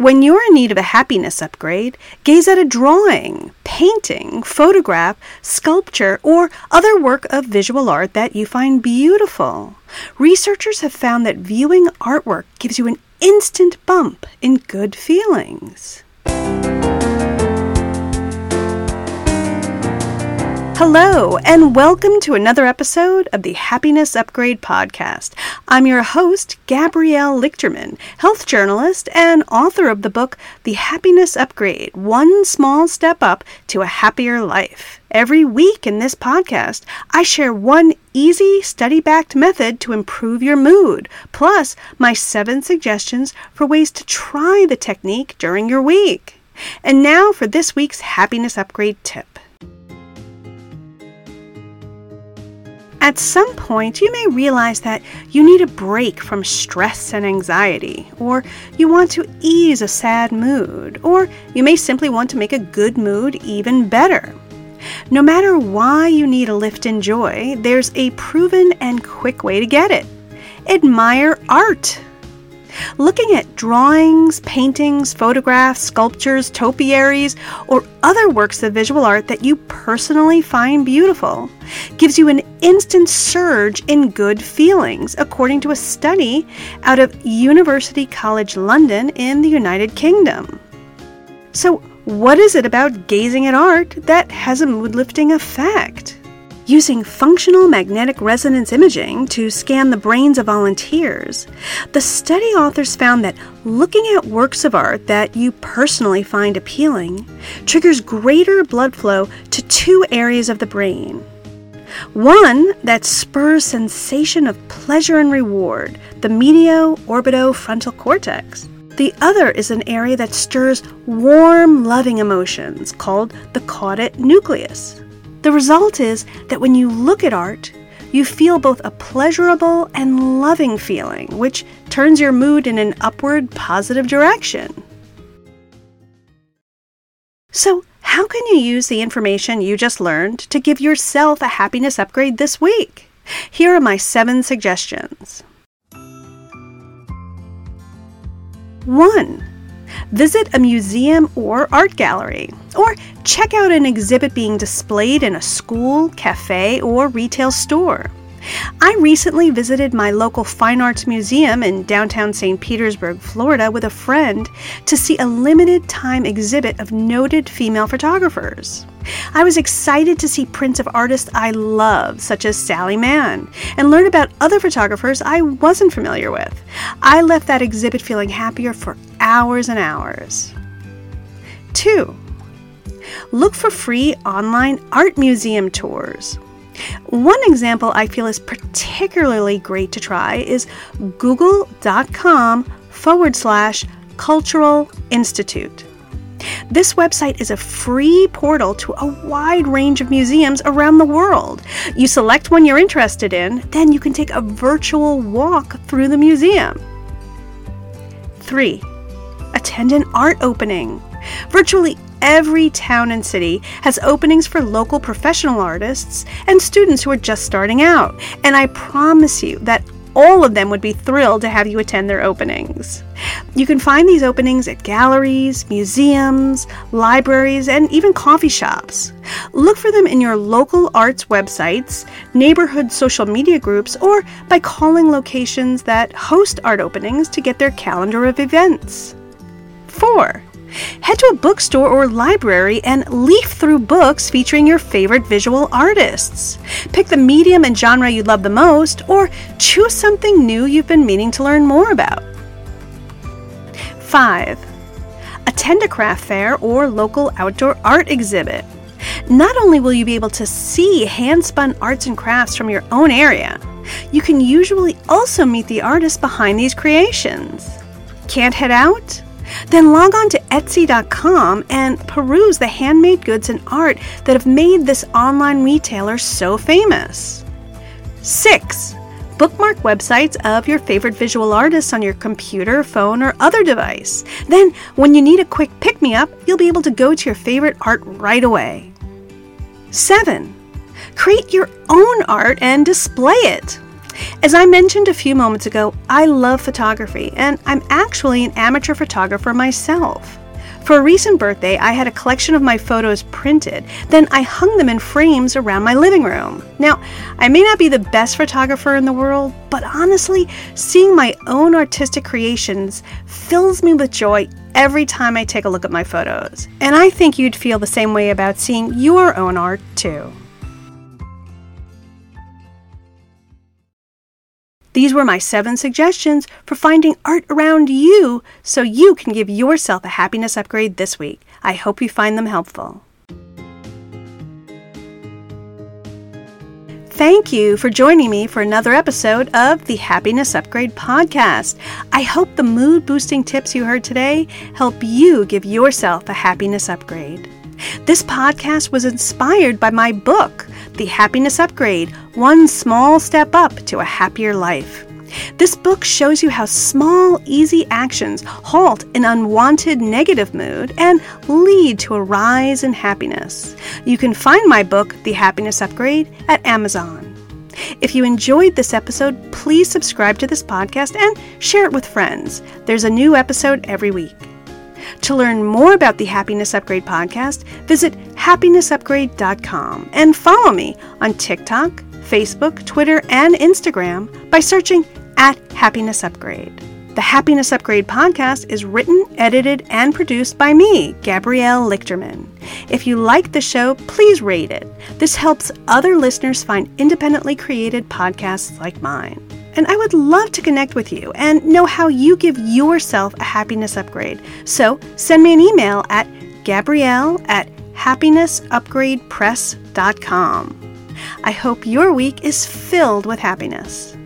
When you're in need of a happiness upgrade, gaze at a drawing, painting, photograph, sculpture, or other work of visual art that you find beautiful. Researchers have found that viewing artwork gives you an instant bump in good feelings. Hello, and welcome to another episode of the Happiness Upgrade Podcast. I'm your host, Gabrielle Lichterman, health journalist and author of the book, The Happiness Upgrade One Small Step Up to a Happier Life. Every week in this podcast, I share one easy, study backed method to improve your mood, plus my seven suggestions for ways to try the technique during your week. And now for this week's Happiness Upgrade tip. At some point, you may realize that you need a break from stress and anxiety, or you want to ease a sad mood, or you may simply want to make a good mood even better. No matter why you need a lift in joy, there's a proven and quick way to get it. Admire art. Looking at drawings, paintings, photographs, sculptures, topiaries, or other works of visual art that you personally find beautiful gives you an instant surge in good feelings, according to a study out of University College London in the United Kingdom. So, what is it about gazing at art that has a mood lifting effect? Using functional magnetic resonance imaging to scan the brains of volunteers, the study authors found that looking at works of art that you personally find appealing triggers greater blood flow to two areas of the brain. One that spurs sensation of pleasure and reward, the medial orbitofrontal cortex. The other is an area that stirs warm, loving emotions called the caudate nucleus. The result is that when you look at art, you feel both a pleasurable and loving feeling, which turns your mood in an upward positive direction. So, how can you use the information you just learned to give yourself a happiness upgrade this week? Here are my seven suggestions. 1. Visit a museum or art gallery, or check out an exhibit being displayed in a school, cafe, or retail store. I recently visited my local fine arts museum in downtown St. Petersburg, Florida, with a friend to see a limited time exhibit of noted female photographers. I was excited to see prints of artists I love, such as Sally Mann, and learn about other photographers I wasn't familiar with. I left that exhibit feeling happier for hours and hours. 2. Look for free online art museum tours. One example I feel is particularly great to try is google.com forward slash cultural institute. This website is a free portal to a wide range of museums around the world. You select one you're interested in, then you can take a virtual walk through the museum. 3. Attend an art opening. Virtually every town and city has openings for local professional artists and students who are just starting out, and I promise you that all of them would be thrilled to have you attend their openings. You can find these openings at galleries, museums, libraries, and even coffee shops. Look for them in your local arts websites, neighborhood social media groups, or by calling locations that host art openings to get their calendar of events. 4. Head to a bookstore or library and leaf through books featuring your favorite visual artists. Pick the medium and genre you love the most, or choose something new you've been meaning to learn more about. 5. Attend a craft fair or local outdoor art exhibit. Not only will you be able to see hand spun arts and crafts from your own area, you can usually also meet the artists behind these creations. Can't head out? Then log on to Etsy.com and peruse the handmade goods and art that have made this online retailer so famous. 6. Bookmark websites of your favorite visual artists on your computer, phone, or other device. Then, when you need a quick pick me up, you'll be able to go to your favorite art right away. 7. Create your own art and display it. As I mentioned a few moments ago, I love photography and I'm actually an amateur photographer myself. For a recent birthday, I had a collection of my photos printed, then I hung them in frames around my living room. Now, I may not be the best photographer in the world, but honestly, seeing my own artistic creations fills me with joy every time I take a look at my photos. And I think you'd feel the same way about seeing your own art, too. These were my seven suggestions for finding art around you so you can give yourself a happiness upgrade this week. I hope you find them helpful. Thank you for joining me for another episode of the Happiness Upgrade Podcast. I hope the mood boosting tips you heard today help you give yourself a happiness upgrade. This podcast was inspired by my book, The Happiness Upgrade One Small Step Up to a Happier Life. This book shows you how small, easy actions halt an unwanted negative mood and lead to a rise in happiness. You can find my book, The Happiness Upgrade, at Amazon. If you enjoyed this episode, please subscribe to this podcast and share it with friends. There's a new episode every week. To learn more about the Happiness Upgrade podcast, visit happinessupgrade.com and follow me on TikTok, Facebook, Twitter, and Instagram by searching at Happiness Upgrade. The Happiness Upgrade podcast is written, edited, and produced by me, Gabrielle Lichterman. If you like the show, please rate it. This helps other listeners find independently created podcasts like mine. And I would love to connect with you and know how you give yourself a happiness upgrade. So send me an email at gabrielle at happinessupgradepress.com. I hope your week is filled with happiness.